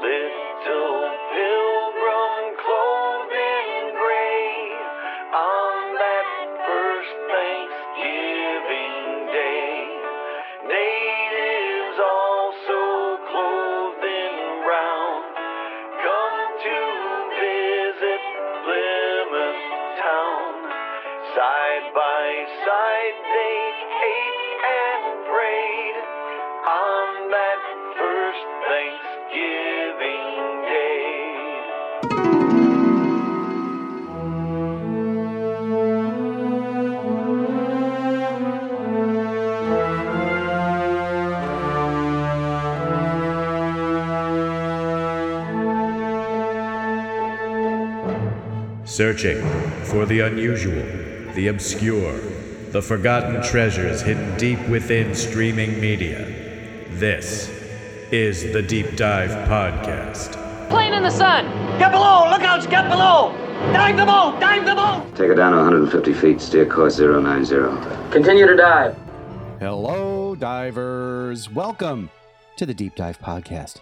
Little Searching for the unusual, the obscure, the forgotten treasures hidden deep within streaming media. This is the Deep Dive Podcast. Plane in the sun. Get below! Look out! Get below! Dive the boat! Dive the boat! Take it down to 150 feet, steer course 090. Continue to dive. Hello, divers. Welcome to the Deep Dive Podcast.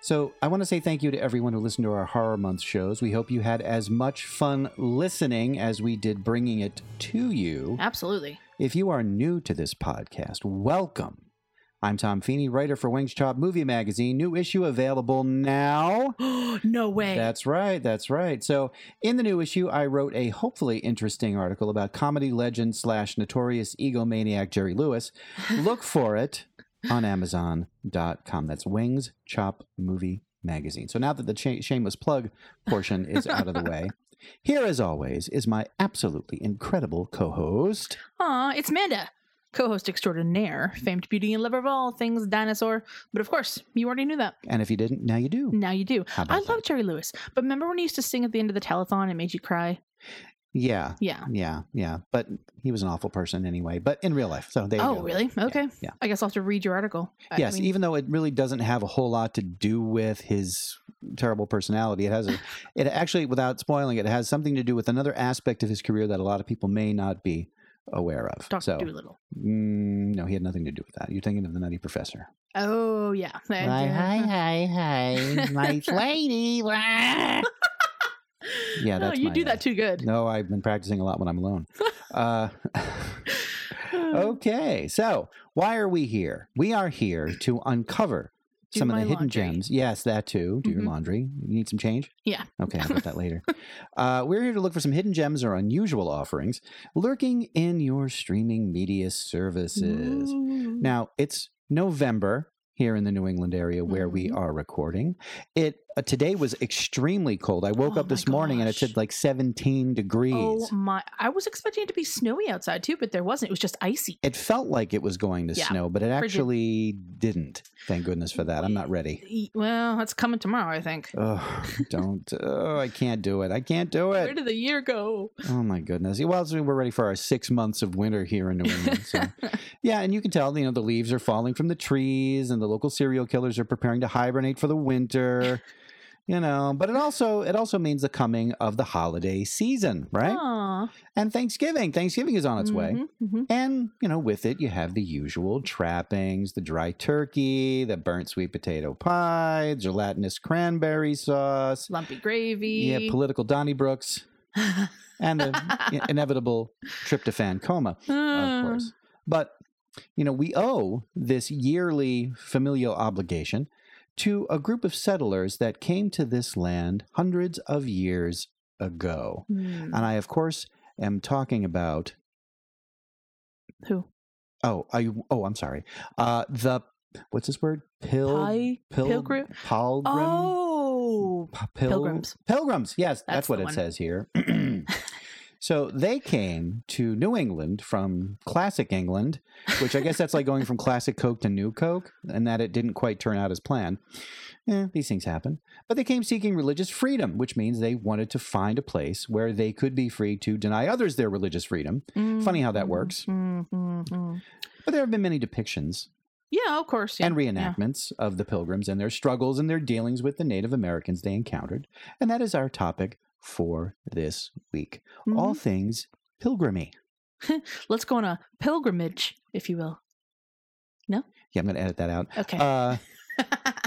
So, I want to say thank you to everyone who listened to our Horror Month shows. We hope you had as much fun listening as we did bringing it to you. Absolutely. If you are new to this podcast, welcome. I'm Tom Feeney, writer for Weng's Chop Movie Magazine. New issue available now. no way. That's right. That's right. So, in the new issue, I wrote a hopefully interesting article about comedy legend slash notorious egomaniac Jerry Lewis. Look for it on Amazon.com. That's Weng's Chop Movie Magazine. So, now that the cha- shameless plug portion is out of the way, here, as always, is my absolutely incredible co host. Aw, it's Manda, co-host extraordinaire, famed beauty and lover of all things dinosaur. But of course, you already knew that. And if you didn't, now you do. Now you do. I love? Jerry Lewis. But remember when he used to sing at the end of the telethon? It made you cry. Yeah. Yeah. Yeah. Yeah. But he was an awful person anyway, but in real life. So, there you Oh, go. really? Okay. yeah. I guess I'll have to read your article. I- I yes, mean, even though it really doesn't have a whole lot to do with his terrible personality, it has a, it actually, without spoiling it, it has something to do with another aspect of his career that a lot of people may not be aware of. Dr. so, Doolittle. mm, no, he had nothing to do with that. You're thinking of the Nutty Professor. Oh yeah. hi, hi, hi, nice lady. yeah, that's you do that too good. No, I've been practicing a lot when I'm alone. Uh, okay, so why are we here? We are here to uncover Do some of the hidden laundry. gems. Yes, that too. Do your Mhm. laundry. You need some change? Yeah. Okay, I'll get that later. Uh, we're here to look for some hidden gems or unusual offerings lurking in your streaming media services. Ooh. Now, it's November here in the New England area where we Mhm. are recording. It Uh, today was extremely cold. I woke Oh up this morning and it said like 17 degrees. Oh my! I was expecting it to be snowy outside too, but there wasn't. It was just icy. It felt like it was going to Yeah, snow, but it frigid. actually didn't. Thank goodness for that. I'm not ready. Well, that's coming tomorrow, I think. Oh, don't. Oh, I can't do it. I can't do it. Where did the year go? Oh my goodness. Well, so we're ready for our six months of winter here in New England. So, yeah, and you can tell, you know, the leaves are falling from the trees, and the local serial killers are preparing to hibernate for the winter. You know, but it also it also means the coming of the holiday season, right? Aw. And Thanksgiving. Thanksgiving is on its way. Mhm, mhm. And, you know, with it, you have the usual trappings the dry turkey, the burnt sweet potato pie, gelatinous cranberry sauce, Lumpy gravy. yeah, political Donnybrooks, and the inevitable tryptophan coma, of Uh, course. But, you know, we owe this yearly familial obligation to a group of settlers that came to this land hundreds of years ago. hmm. And I, of course, am talking about Who? Oh, I oh, I'm sorry. Uh the what's this word? Pil Pi- pil pilgrim? Pilgrim? Oh, P- pil- pilgrims. Pilgrims. Yes, that's, That's what it one. says here. so they came to New England from classic England, which I guess that's like going from classic Coke to new Coke, and that it didn't quite turn out as planned. Eh, these things happen. But they came seeking religious freedom, which means they wanted to find a place where they could be free to deny others their religious freedom. Funny how that Mhm, works. mhm, mhm. But there have been many depictions Yeah, of course. Yeah. and yeah. reenactments of the pilgrims and their struggles and their dealings with the Native Americans they encountered. And that is our topic for this week. All Mhm. things pilgrimy. Let's go on a pilgrimage, if you will. No? Yeah, I'm going to edit that out. Okay. Uh,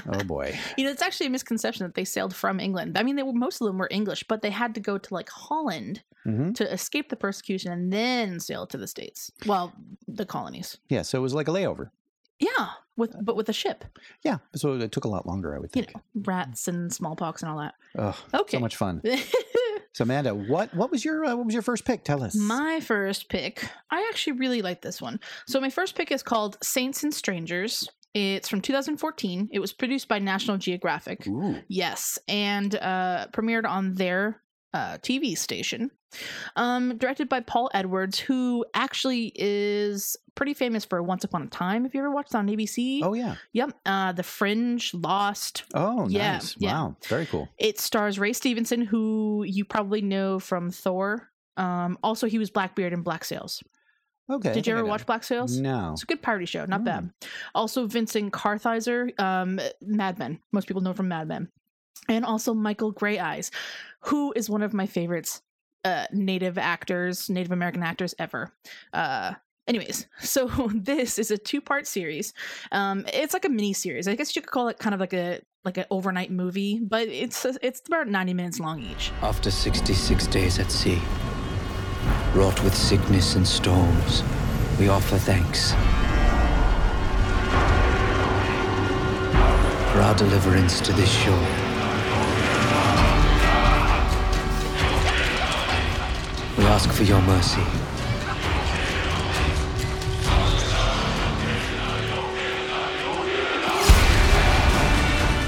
Oh boy. You know, it's actually a misconception that they sailed from England. I mean, they were most of them were English, but they had to go to like Holland hmm to escape the persecution and then sail to the states. Well, the colonies. Yeah, so it was like a layover. Yeah, with but with a ship. Yeah, so it took a lot longer, I would You think. know, rats and smallpox and all that. Ugh, Okay. so much fun. So Amanda, what what was your uh, what was your first pick? Tell us. My first pick, I actually really like this one. So my first pick is called Saints and Strangers. It's from 2014. It was produced by National Geographic. Ooh. Yes, and uh, premiered on their uh, TV station. Um, directed by Paul Edwards, who actually is pretty famous for Once Upon a Time. If you ever watched on ABC, Oh yeah. yep. Uh, The Fringe, Lost. Oh Yeah, nice. yeah. Wow. Very cool. It stars Ray Stevenson, who you probably know from Thor. Um, also, he was Blackbeard in Black Sails. Okay. Did you ever watch Black Sails? No. It's a good party show, not Mm. bad. Also, Vincent Kartheiser, um, Mad Men. Most people know from Mad Men. And also Michael Greyeyes, who is one of my favorites, uh, Native actors, Native American actors ever. Uh, anyways, so this is a two-part series. Um, it's like a mini series. I guess you could call it kind of like a like an overnight movie, but it's it's about ninety minutes long each. After 66 days at sea, wrought with sickness and storms, we offer thanks for our deliverance to this shore. We ask for your mercy.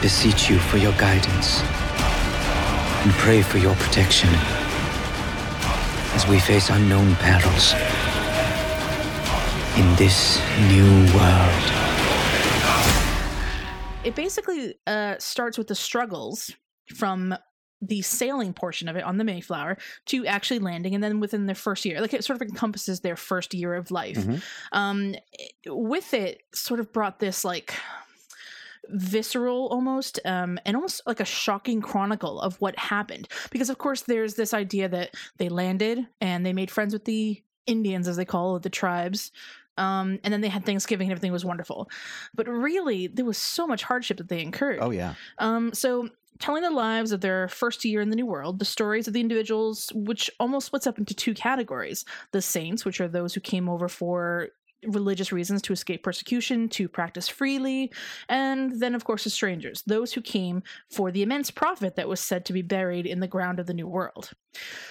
Beseech you for your guidance and pray for your protection as we face unknown perils in this new world. it basically uh, starts with the struggles from the sailing portion of it on the Mayflower to actually landing, and then within their first year, like it sort of encompasses their first year of life. Mhm. Um, with it, sort of brought this like visceral almost um and almost like a shocking chronicle of what happened because of course there's this idea that they landed and they made friends with the indians as they call it the tribes um and then they had thanksgiving and everything was wonderful but really there was so much hardship that they incurred Oh yeah. um, so telling the lives of their first year in the new world, the stories of the individuals, which almost splits up into two categories: the saints, which are those who came over for religious reasons to escape persecution, to practice freely, and then of course the strangers, those who came for the immense profit that was said to be buried in the ground of the new world.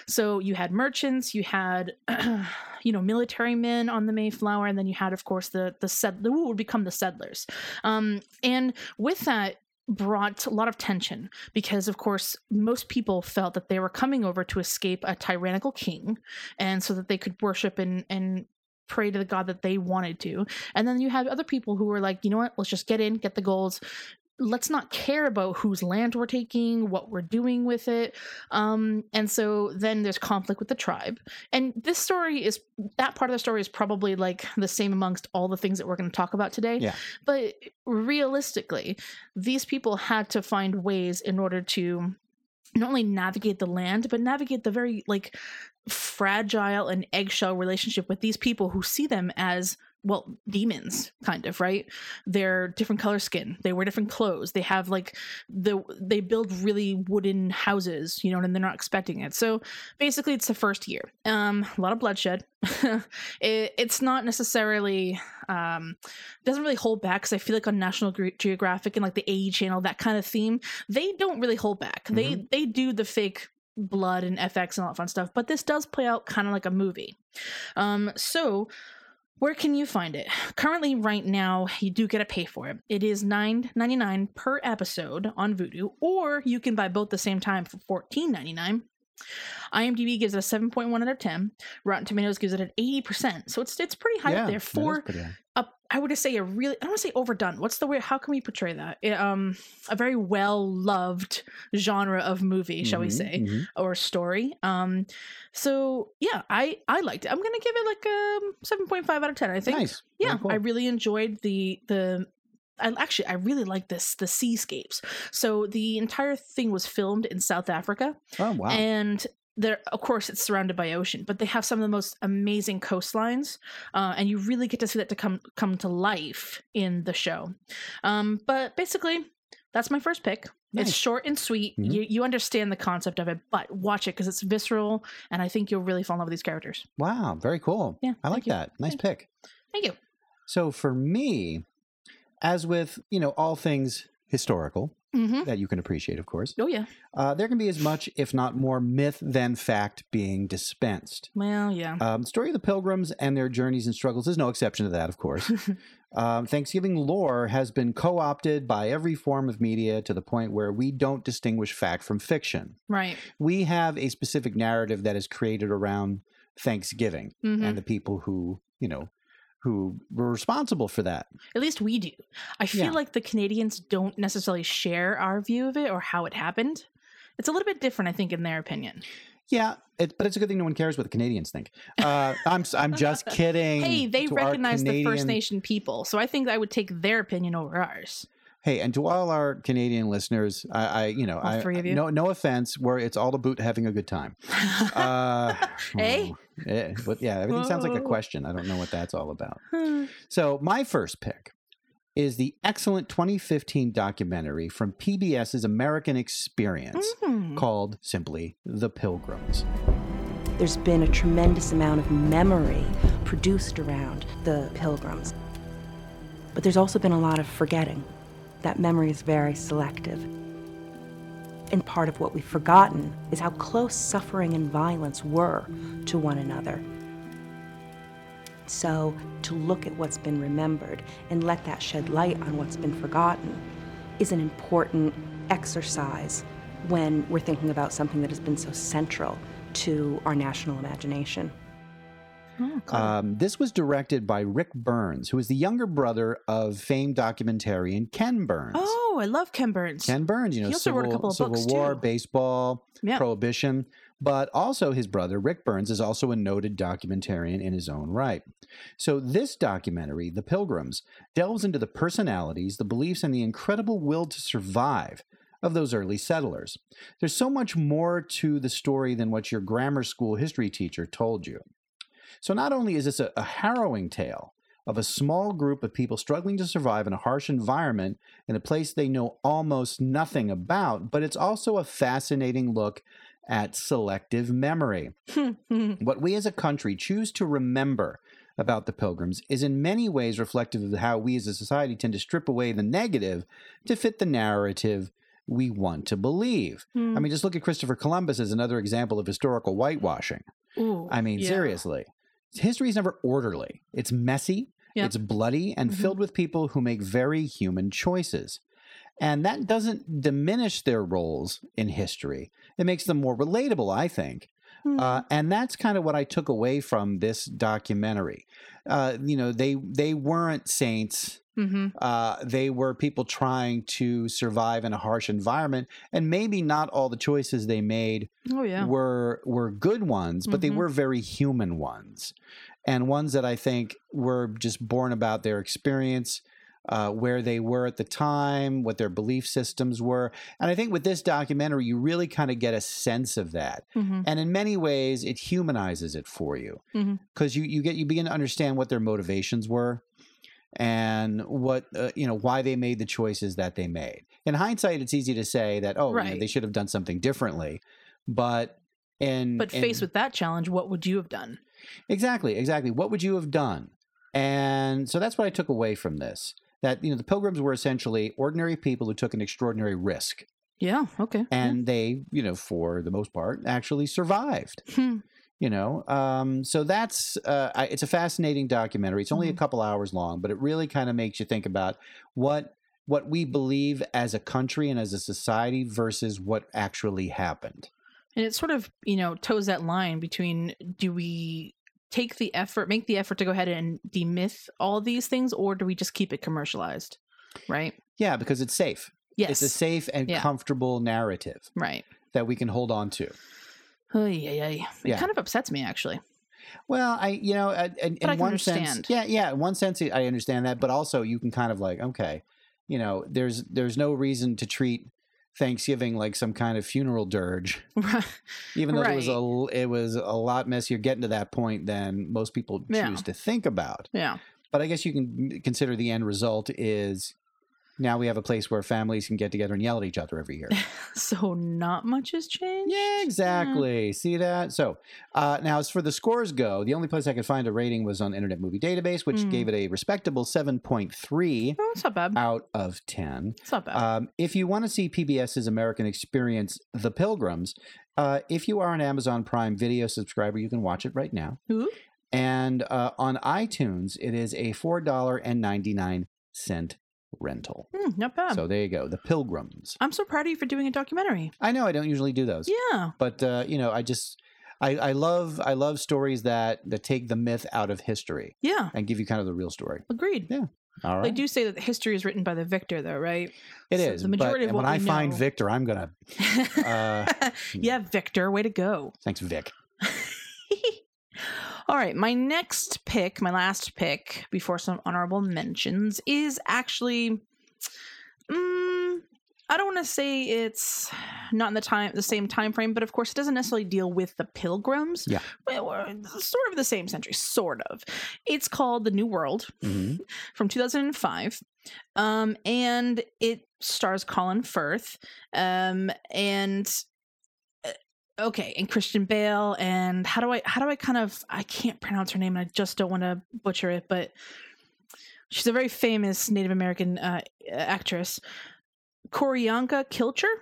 So you had merchants, you had you know military men on the Mayflower, and then you had of course the the set who would become the settlers. Um, and with that brought a lot of tension because of course most people felt that they were coming over to escape a tyrannical king and so that they could worship and and pray to the god that they wanted to. And then you had other people who were like you know what? Let's just get in get the golds let's not care about whose land we're taking what we're doing with it. Um and so then there's conflict with the tribe. And this story is that part of the story is probably like the same amongst all the things that we're going to talk about today. Yeah. but realistically these people had to find ways in order to not only navigate the land but navigate the very like fragile and eggshell relationship with these people who see them as well demons kind of right? They're different color skin. They wear different clothes. They have like the they build really wooden houses you know and they're not expecting it. So basically it's the first year. Um a lot of bloodshed. It, it's not necessarily um doesn't really hold back because i feel like on national Ge- geographic and like the AE channel that kind of theme they don't really hold back. They they do the fake blood and fx and all that fun stuff but this does play out kind of like a movie. Um so where can you find it? Currently, right now, you do get to pay for it. It is $9.99 per episode on Vudu, or you can buy both the same time for $14.99. IMDb gives it a 7.1 out of 10. Rotten Tomatoes gives it an 80%. So it's it's pretty high yeah. up there for a I would just say a really I don't want to say overdone. What's the way how can we portray that? It, um a very well loved genre of movie, shall we Mhm, say, mhm. or story. Um so yeah, I I liked it. I'm going to give it like a 7.5 out of 10, I think. Nice. Yeah, cool. I really enjoyed the the I actually I really like this the seascapes. So the entire thing was filmed in South Africa Oh wow. and there of course it's surrounded by ocean but they have some of the most amazing coastlines uh, and you really get to see that to come come to life in the show um, but basically That's my first pick. Nice. It's short and sweet. Mhm. You you understand the concept of it, but watch it because it's visceral, and I think you'll really fall in love with these characters. Wow, very cool. Yeah, I like you. that. Nice Thank pick. Thank you. So for me, as with you know all things historical Mm-hmm. that you can appreciate, of course, Oh yeah. uh, there can be as much, if not more, myth than fact being dispensed. Well, yeah. Um, story of the Pilgrims and their journeys and struggles is no exception to that, of course. um, Thanksgiving lore has been co opted by every form of media to the point where we don't distinguish fact from fiction. right. We have a specific narrative that is created around Thanksgiving Mhm. and the people who, you know, who were responsible for that. At least we do. I feel Yeah. like the Canadians don't necessarily share our view of it or how it happened. It's a little bit different, I think, in their opinion. Yeah, it, but it's a good thing no one cares what the Canadians think. Uh, I'm I'm just kidding. Hey, they to recognize the First Nation people, so I think I would take their opinion over ours. Hey, and to all our Canadian listeners, I, I you know, All I three of you? no no offense, where it's all about having a good time. Uh, Eh? Eh, but yeah, everything sounds like a question. I don't know what that's all about. So my first pick is the excellent 2015 documentary from PBS's American Experience Mm. called simply The Pilgrims. There's been a tremendous amount of memory produced around the pilgrims. But there's also been a lot of forgetting. That memory is very selective. And part of what we've forgotten is how close suffering and violence were to one another. So, to look at what's been remembered and let that shed light on what's been forgotten is an important exercise when we're thinking about something that has been so central to our national imagination. Oh, clever. Um, this was directed by Rick Burns, who is the younger brother of famed documentarian Ken Burns. oh, Oh, I love Ken Burns. Ken Burns, you know, He also wrote a Civil, couple of Civil books, War, too. baseball, Yeah. prohibition, but also his brother, Rick Burns, is also a noted documentarian in his own right. So, this documentary, The Pilgrims, delves into the personalities, the beliefs, and the incredible will to survive of those early settlers. There's so much more to the story than what your grammar school history teacher told you. So, not only is this a, a harrowing tale, of a small group of people struggling to survive in a harsh environment in a place they know almost nothing about, but it's also a fascinating look at selective memory. what we as a country choose to remember about the pilgrims is in many ways reflective of how we as a society tend to strip away the negative to fit the narrative we want to believe. I hmm. mean, just look at Christopher Columbus as another example of historical whitewashing. Ooh, I mean, yeah. seriously. History is never orderly. It's messy, Yeah. it's bloody, and Mhm. filled with people who make very human choices. And that doesn't diminish their roles in history. It makes them more relatable, I think. Hmm. Uh, and that's kind of what I took away from this documentary. Uh, you know, they they weren't saints. Mm-hmm. Uh, they were people trying to survive in a harsh environment, and maybe not all the choices they made Oh yeah. were were good ones, but they Mhm. were very human ones, and ones that I think were just born about their experience, uh, where they were at the time, what their belief systems were, and I think with this documentary, you really kind of get a sense of that, Mm-hmm. and in many ways, it humanizes it for you because you you get you begin to understand what their motivations were. And what uh, you know, why they made the choices that they made. In hindsight, it's easy to say that oh, you know, they should have done something differently, but in But faced with that challenge, what would you have done? exactly, exactly, what would you have done? And so that's what I took away from this. That you know, the pilgrims were essentially ordinary people who took an extraordinary risk, Yeah. Okay. and they, you know, for the most part, actually survived. Hmm. You know, um, so that's uh, I, it's a fascinating documentary. It's only a Mhm. couple hours long, but it really kind of makes you think about what what we believe as a country and as a society versus what actually happened. And it sort of, you know, toes that line between do we take the effort, make the effort to go ahead and demyth all these things, or do we just keep it commercialized? Right? Yeah, because it's safe. Yes. It's a safe and Yeah. comfortable narrative right. that we can hold on to. Oh, yeah, yeah. It kind of upsets me, actually. Well, I, you know, uh, in, I in can one sense, yeah, yeah, in one sense, I understand that, but also you can kind of like, okay, you know, there's there's no reason to treat Thanksgiving like some kind of funeral dirge, even though it was a it was a lot messier getting to that point than most people choose Yeah. to think about. Yeah. But I guess you can mm, consider the end result is Now we have a place where families can get together and yell at each other every year. So not much has changed. Yeah, exactly. See that? So uh, now, as for the scores go, the only place I could find a rating was on Internet Movie Database, which Hmm. gave it a respectable 7.3 Oh, it's not bad. out of 10. It's not bad. Um, if you want to see PBS's American Experience, The Pilgrims, uh, if you are an Amazon Prime Video subscriber, you can watch it right now. Ooh. And uh, on iTunes, it is a $4.99 rental. Hmm, not bad. So there you go, The Pilgrims. I'm so proud of you for doing a documentary. I know I don't usually do those Yeah. but uh, you know i just I, I love i love stories that that take the myth out of history Yeah. and give you kind of the real story Agreed. Yeah. all right They do say that history is written by the victor, though, right? It So is The majority but of what when i we find victor i'm gonna uh, yeah, Victor, way to go. thanks vic All right, my next pick, my last pick before some honorable mentions is actually mm, I don't want to say it's not in the time the same time frame, but of course it doesn't necessarily deal with the pilgrims. Yeah. Well, we're sort of the same century, sort of. It's called The New World Mhm. from 2005. Um, and it stars Colin Firth. Um, and uh, okay, and Christian Bale. And how do I how do I kind of I can't pronounce her name, and I just don't want to butcher it, but she's a very famous Native American uh, actress, Q'orianka Kilcher?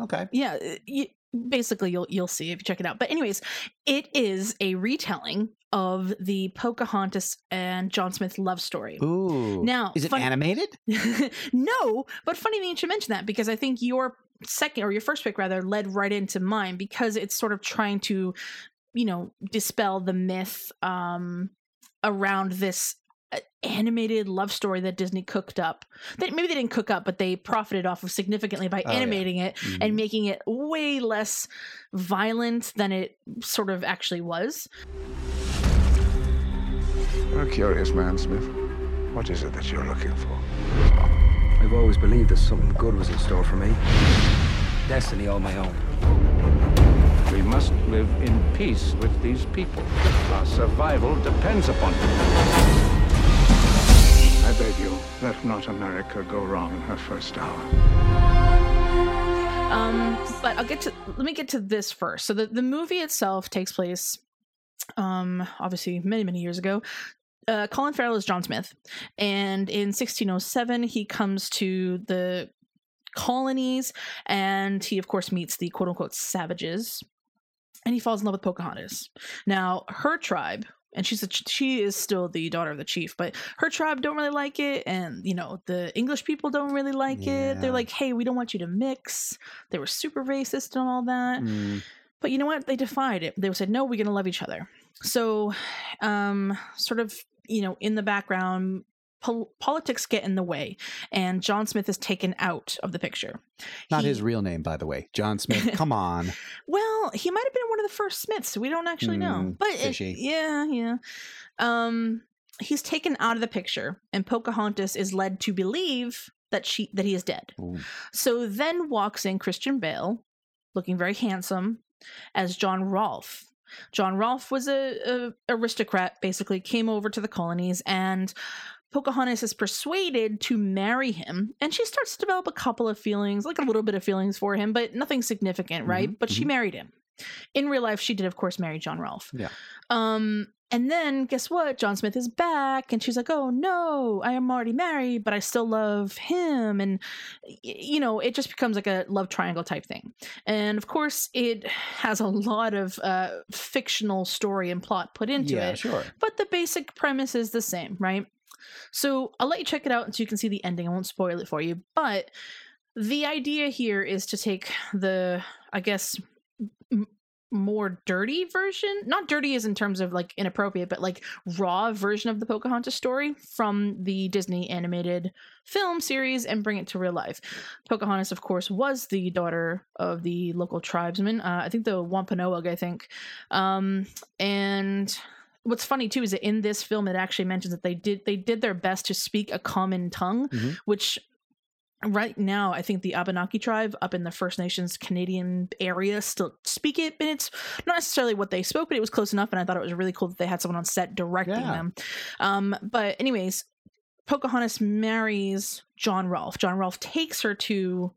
Okay. Yeah uh, y basically you'll you'll see if you check it out. But anyways it is a retelling of the pocahontas and john smith love story. Ooh. Now, is it fun- animated? No but funny that you should mention that because i think your second or your first pick rather led right into mine because it's sort of trying to you know dispel the myth um around this uh, animated love story that disney cooked up that maybe they didn't cook up but they profited off of significantly by Oh, yeah. animating it Mhm. and making it way less violent than it sort of actually was. You're a curious man, Smith. What is it that you're looking for? I've always believed that something good was in store for me. Destiny all my own. We must live in peace with these people. Our survival depends upon it. I beg you, let not America go wrong in her first hour. Um, but I'll get to let me get to this first. So the, the movie itself takes place um obviously many, many years ago. Uh, Colin Farrell is John Smith, and in 1607 he comes to the colonies, and he of course meets the quote unquote savages, and he falls in love with Pocahontas. Now her tribe, and she's a, she is still the daughter of the chief, but her tribe don't really like it, and you know the English people don't really like it. They're like, hey, we don't want you to mix. They were super racist and all that. Mm, But you know what? They defied it. They said, no, we're going to love each other. So, um, sort of, you know, in the background, pol- politics get in the way, and John Smith is taken out of the picture. not He- his real name by the way john smith come on Well, he might have been one of the first Smiths. We don't actually know. Hmm, But it- yeah, yeah. Um, he's taken out of the picture, and Pocahontas is led to believe that she that he is dead. Ooh. So then walks in Christian Bale, looking very handsome, as John Rolfe. John Rolfe was a, a aristocrat, basically came over to the colonies, and Pocahontas is persuaded to marry him, and she starts to develop a couple of feelings, like a little bit of feelings for him, but nothing significant, right? Mhm, But she mhm. married him. In real life, she did, of course, marry John Rolfe. Yeah. Um, and then guess what? John Smith is back, and she's like, "Oh no, I am already married, but I still love him." And you know, it just becomes like a love triangle type thing. And of course, it has a lot of uh, fictional story and plot put into yeah it, sure but the basic premise is the same, right? So I'll let you check it out so you can see the ending. I won't spoil it for you, but the idea here is to take the, I guess, m- more dirty version, not dirty as in terms of like inappropriate, but like raw version of the Pocahontas story from the Disney animated film series and bring it to real life. Pocahontas, of course, was the daughter of the local tribesman. Uh, I think the Wampanoag, I think. Um, and what's funny too is that in this film it actually mentions that they did they did their best to speak a common tongue Mhm. which right now i think the abenaki tribe up in the first nations canadian area still speak it and it's not necessarily what they spoke but it was close enough and i thought it was really cool that they had someone on set directing Yeah. them um but anyways Pocahontas marries John Rolfe. John Rolfe takes her to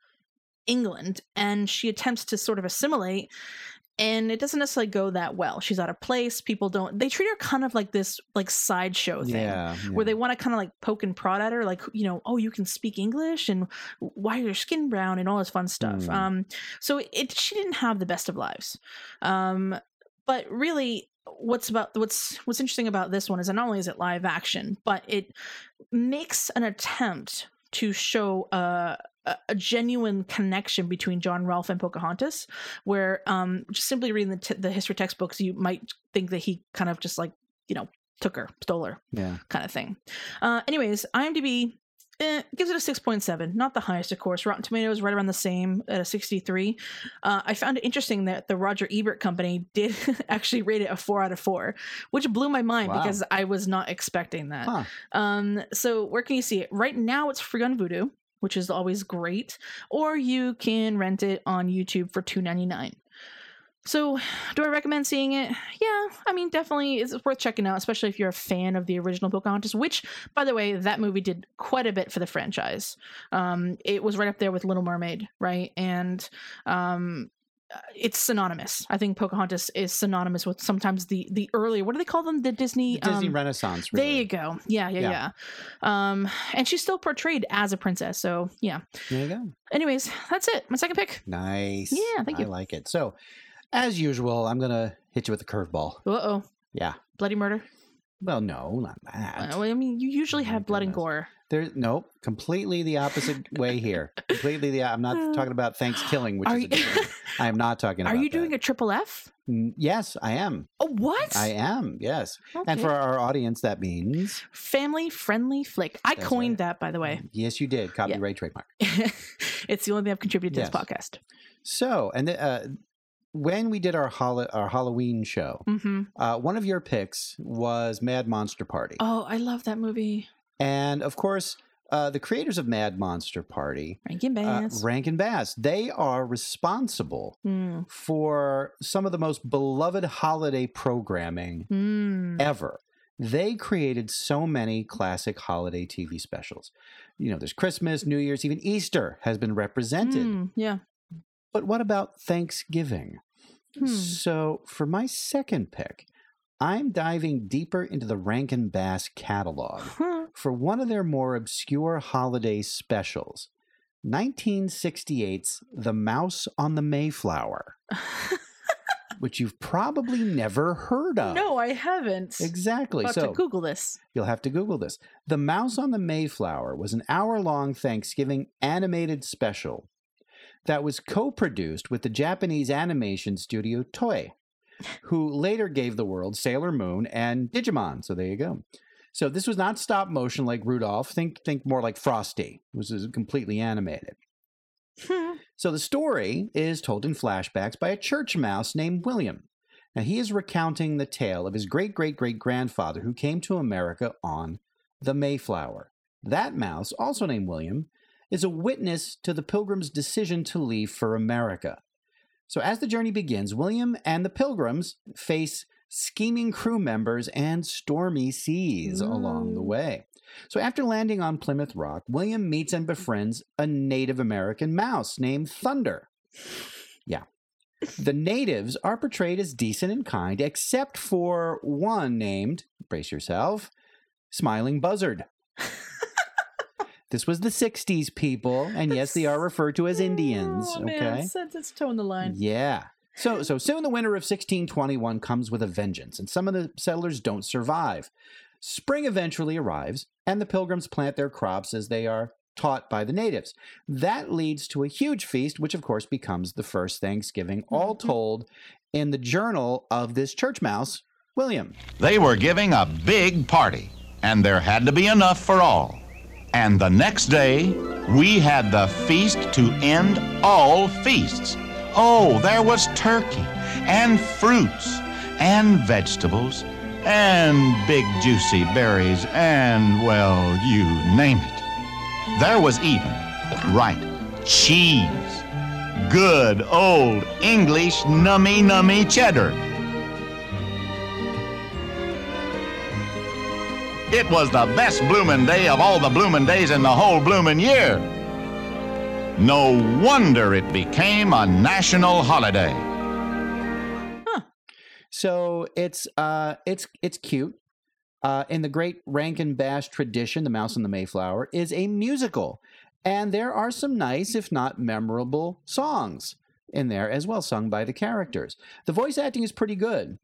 England and she attempts to sort of assimilate and it doesn't necessarily go that well. She's out of place. People don't they treat her kind of like this like sideshow thing Yeah, where they want to kind of like poke and prod at her like you know, oh you can speak English and why is your skin brown and all this fun stuff. Mm. Um so it she didn't have the best of lives. Um but really what's about what's what's interesting about this one is that not only is it live action, but it makes an attempt to show a a- a genuine connection between John Rolfe and Pocahontas, where um, just simply reading the, t- the history textbooks, you might think that he kind of just like you know took her, stole her, Yeah. kind of thing. Uh, anyways, IMDb eh, gives it a six point seven, not the highest, of course. Rotten Tomatoes right around the same at a sixty three. Uh, I found it interesting that the Roger Ebert company did actually rate it a four out of four, which blew my mind Wow. because I was not expecting that. Huh. Um, so where can you see it? Right now it's free on Vudu, which is always great, or you can rent it on YouTube for two ninety nine. So, do I recommend seeing it? Yeah, I mean, definitely it's worth checking out, especially if you're a fan of the original Pocahontas, which, by the way, that movie did quite a bit for the franchise. Um, it was right up there with Little Mermaid, right? And um, it's synonymous. I think Pocahontas is synonymous with sometimes the the earlier. What do they call them? The Disney The Disney um, Renaissance. there you go. Yeah, yeah, Yeah. yeah. Um, and she's still portrayed as a princess. So yeah. There you go. Anyways, that's it. My second pick. Nice. Yeah, thank you. I like it. So, as usual, I'm gonna hit you with a curveball. Uh oh. Yeah. Bloody murder. Well, no, not that. Well, I mean, you usually Oh have blood and gore. There, nope, completely the opposite way here. Completely the. I'm not talking about Thanksgiving, which Are is. you, I am not talking. About. Are you doing that. a triple F? Mm, Yes, I am. Oh, what? I am. Yes, and for our audience, that means family friendly flick. I That's coined right. that, by the way. yes, you did. Copyright trademark. it's the only thing I've contributed to Yes. this podcast. So, and the, uh, when we did our hol- our Halloween show, hmm uh, one of your picks was Mad Monster Party, Oh, I love that movie. And of course, uh, the creators of Mad Monster Party, Rankin uh, Bass. Rankin Bass, they are responsible Mm. for some of the most beloved holiday programming Mm. ever. They created so many classic holiday TV specials. You know, there's Christmas, New Year's, even Easter has been represented. Mm, yeah. But what about Thanksgiving? Hmm. So, for my second pick, I'm diving deeper into the Rankin Bass catalog for one of their more obscure holiday specials 1968's The Mouse on the Mayflower, which you've probably never heard of. no, I haven't. Exactly. About so to Google this. you'll have to Google this. The Mouse on the Mayflower was an hour long Thanksgiving animated special that was co produced with the Japanese animation studio Toei, who later gave the world Sailor Moon and Digimon. So there you go. So this was not stop motion like Rudolph. Think think more like Frosty. It is completely animated. Hmm. So the story is told in flashbacks by a church mouse named William. Now he is recounting the tale of his great great great grandfather who came to America on the Mayflower. That mouse, also named William, is a witness to the pilgrims' decision to leave for America. So as the journey begins, William and the pilgrims face scheming crew members and stormy seas along the mm. way. So after landing on Plymouth Rock, William meets and befriends a Native American mouse named Thunder. Yeah. The natives are portrayed as decent and kind, except for one named, brace yourself, Smiling Buzzard. This was the 60s people, and yes, they are referred to as Indians. Oh, okay. man. Let's, let's toe in the line. Yeah. So, so soon the winter of 1621 comes with a vengeance, and some of the settlers don't survive. Spring eventually arrives, and the pilgrims plant their crops as they are taught by the natives. That leads to a huge feast, which of course becomes the first Thanksgiving, all mm-hmm. told in the journal of this church mouse, William. They were giving a big party, and there had to be enough for all. And the next day, we had the feast to end all feasts. Oh, there was turkey, and fruits, and vegetables, and big juicy berries, and, well, you name it. There was even, right, cheese. Good old English nummy nummy cheddar. It was the best bloomin' day of all the bloomin' days in the whole bloomin' year. No wonder it became a national holiday. So it's uh it's it's cute. Uh, in the great Rankin Bass tradition, The Mouse and the Mayflower is a musical, and there are some nice, if not memorable, songs in there as well, sung by the characters. The voice acting is pretty good,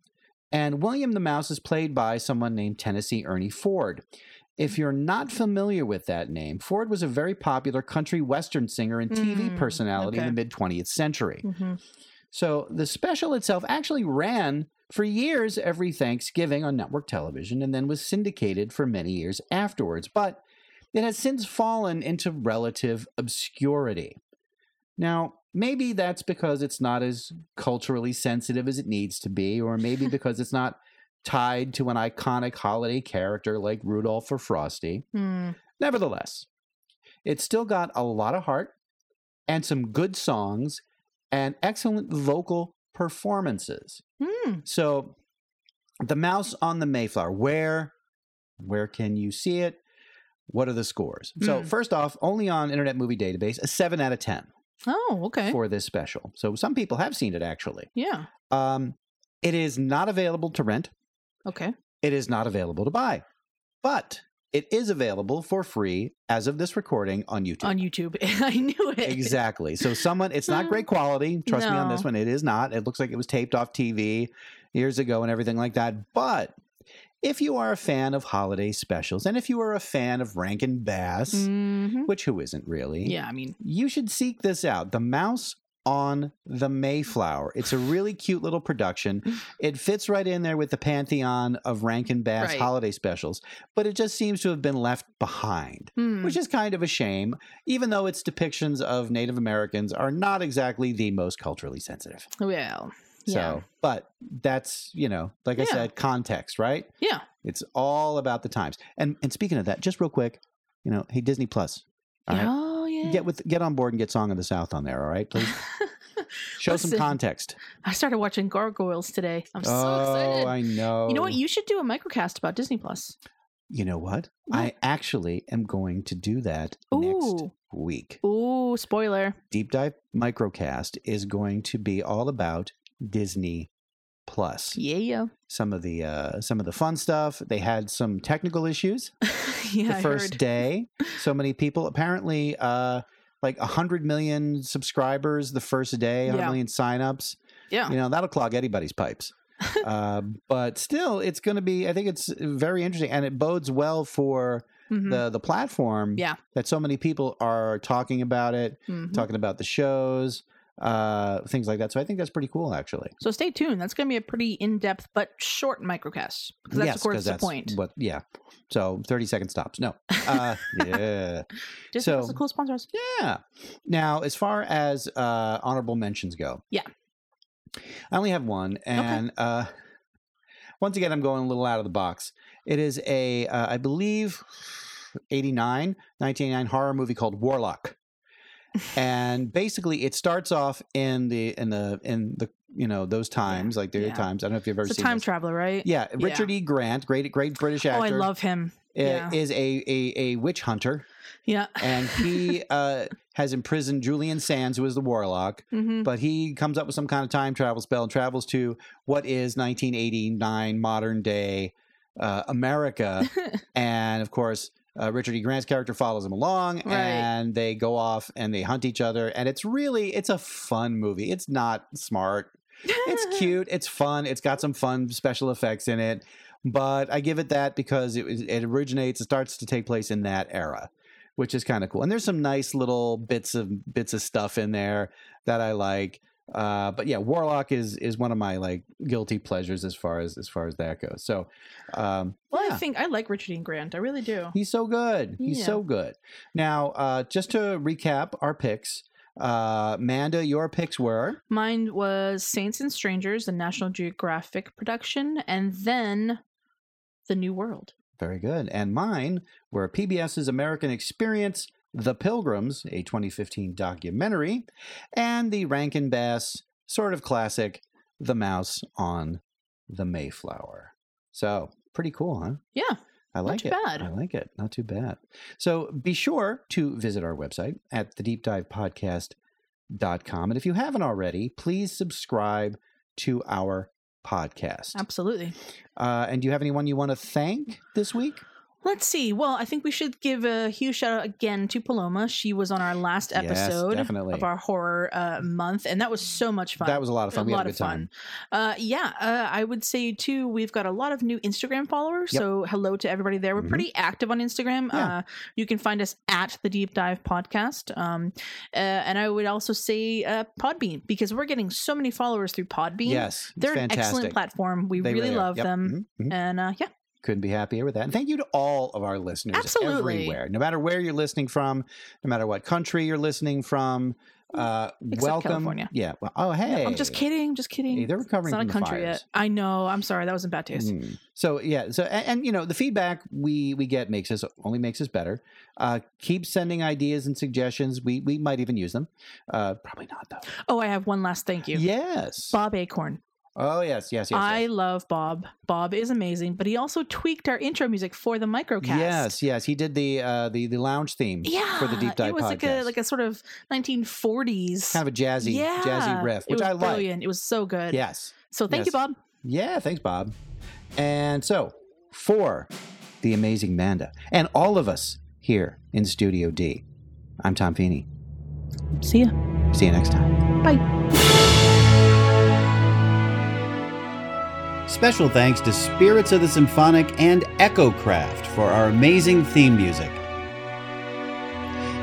and William the Mouse is played by someone named Tennessee Ernie Ford. If you're not familiar with that name, Ford was a very popular country western singer and TV Mm, personality in the mid 20th century. Mhm. So the special itself actually ran for years every Thanksgiving on network television and then was syndicated for many years afterwards. But it has since fallen into relative obscurity. Now, maybe that's because it's not as culturally sensitive as it needs to be, or maybe because it's not tied to an iconic holiday character like Rudolph or Frosty. Hmm. Nevertheless, it's still got a lot of heart and some good songs and excellent vocal performances. Hmm. So, The Mouse on the Mayflower, where where can you see it? What are the scores? So, Hmm. first off, only on Internet Movie Database, a 7 out of 10 Oh, okay. for this special. So, some people have seen it actually. yeah. Um, it is not available to rent. Okay. It is not available to buy, but it is available for free as of this recording on YouTube. On YouTube. I knew it. Exactly. So someone, it's not great quality. Trust me on this one. It is not. It looks like it was taped off TV years ago and everything like that. But if you are a fan of holiday specials and if you are a fan of Rankin Bass, Mhm. which who isn't really? Yeah, I mean, You should seek this out. The Mouse on the Mayflower. It's a really cute little production. It fits right in there with the pantheon of Rankin Bass Right. holiday specials, but it just seems to have been left behind hmm. which is kind of a shame, even though its depictions of Native Americans are not exactly the most culturally sensitive. well, So, yeah. but that's, you know, like I said, context, right? Yeah. It's all about the times. And and speaking of that, just real quick, you know, hey Disney Plus, all right? Get with get on board and get Song of the South on there, all right? Please show some context. I started watching Gargoyles today. I'm so excited. oh, excited. I know. You know what? You should do a microcast about Disney Plus. You know what? What? I actually am going to do that next week. Ooh, spoiler. Deep Dive Microcast is going to be all about Disney Plus. Yeah. yeah. Some of the uh, some of the fun stuff. They had some technical issues yeah, the first day. So many people apparently uh, like hundred million subscribers the first day. Hundred Yeah. million signups. Yeah. You know that'll clog anybody's pipes. uh, but still, it's going to be. I think it's very interesting, and it bodes well for Mhm. the the platform. Yeah. that so many people are talking about it Mhm. talking about the shows, uh, things like that. So I think that's pretty cool, actually. So stay tuned. That's going to be a pretty in-depth but short microcast because that's yes, of course the that's point. What? Yeah. So thirty second stops. No. Uh, yeah. Plus so- is cool sponsors. Yeah. Now, as far as uh, honorable mentions go, Yeah. I only have one, and uh, once again, I'm going a little out of the box. It is a, uh, I believe, 89, 1989 horror movie called Warlock. And basically it starts off in the in the in the you know those times like the yeah. times i don't know if you've ever It's a seen time this. traveler, right? yeah richard e grant great great british actor. Oh, I love him. uh, yeah. is a, a a witch hunter Yeah. and he uh, has imprisoned Julian Sands, who is the warlock. hmm But he comes up with some kind of time travel spell and travels to what is 1989 modern day uh, America. and of course, uh, Richard E. Grant's character follows him along, Right. and they go off and they hunt each other. And it's really it's a fun movie. It's not smart. It's cute. It's fun. It's got some fun special effects in it. But I give it that because it it originates. It starts to take place in that era which is kind of cool. And there's some nice little bits of bits of stuff in there that I like. Uh, but yeah, Warlock is is one of my like guilty pleasures as far as as far as that goes. So, um, Well, yeah, I think I like Richard Dean Grant. I really do. he's so good. He's Yeah. so good. Now, uh, just to recap our picks, uh, Manda, your picks were Mine was Saints and Strangers, the National Geographic production, and then The New World. very good, and mine were PBS's American Experience. The Pilgrims, a 2015 documentary, and the Rankin Bass sort of classic, The Mouse on the Mayflower. So, pretty cool, huh? Yeah. I like too it. bad. I like it. Not too bad. So be sure to visit our website at the deep dive podcast.com. And if you haven't already, please subscribe to our podcast. Absolutely. Uh, and do you have anyone you want to thank this week? Let's see. Well, I think we should give a huge shout out again to Paloma. She was on our last episode definitely. of our horror uh, month, and that was so much fun. That was a lot of fun. A We had a lot good of fun. Uh, yeah, uh, I would say too. We've got a lot of new Instagram followers. Yep. So hello to everybody there. We're Mhm. pretty active on Instagram. Yeah. Uh, you can find us at the Deep Dive Podcast. Um, uh, and I would also say uh, Podbean because we're getting so many followers through Podbean. Yes, they're an excellent platform. We They really really love Yep. them. Mhm, mhm. And uh, yeah, Couldn't be happier with that. And thank you to all of our listeners Absolutely. everywhere. No matter where you're listening from, no matter what country you're listening from. Uh, Except welcome. California. Yeah. Well, oh, hey. I'm just kidding. Just kidding. Hey, they're recovering it's not a country yet. I know. I'm sorry. That was in bad taste. Mm. So yeah, so and, and you know the feedback we we get makes us only makes us better. Uh, keep sending ideas and suggestions. We we might even use them. Uh, probably not though. Oh, I have one last thank you. Yes. Bob Acorn. Oh yes, yes, yes. I yes. love Bob. Bob is amazing, but he also tweaked our intro music for the microcast. Yes, yes. He did the uh, the the lounge theme Yeah, for the deep dive it was podcast. like a like a sort of 1940s kind of a jazzy yeah, jazzy riff, it which was I like. brilliant. It was so good. Yes. So thank you, Bob. Yeah, thanks, Bob. And so, for the amazing Manda and all of us here in Studio D, I'm Tom Feeney. See ya. See you next time. Bye. Special thanks to Spirits of the Symphonic and EchoCraft for our amazing theme music.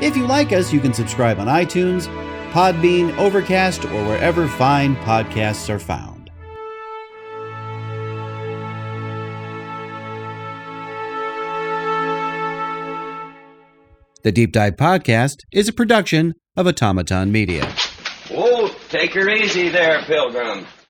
If you like us, you can subscribe on iTunes, Podbean, Overcast, or wherever fine podcasts are found. The Deep Dive Podcast is a production of Automaton Media. Oh, take her easy there, Pilgrim.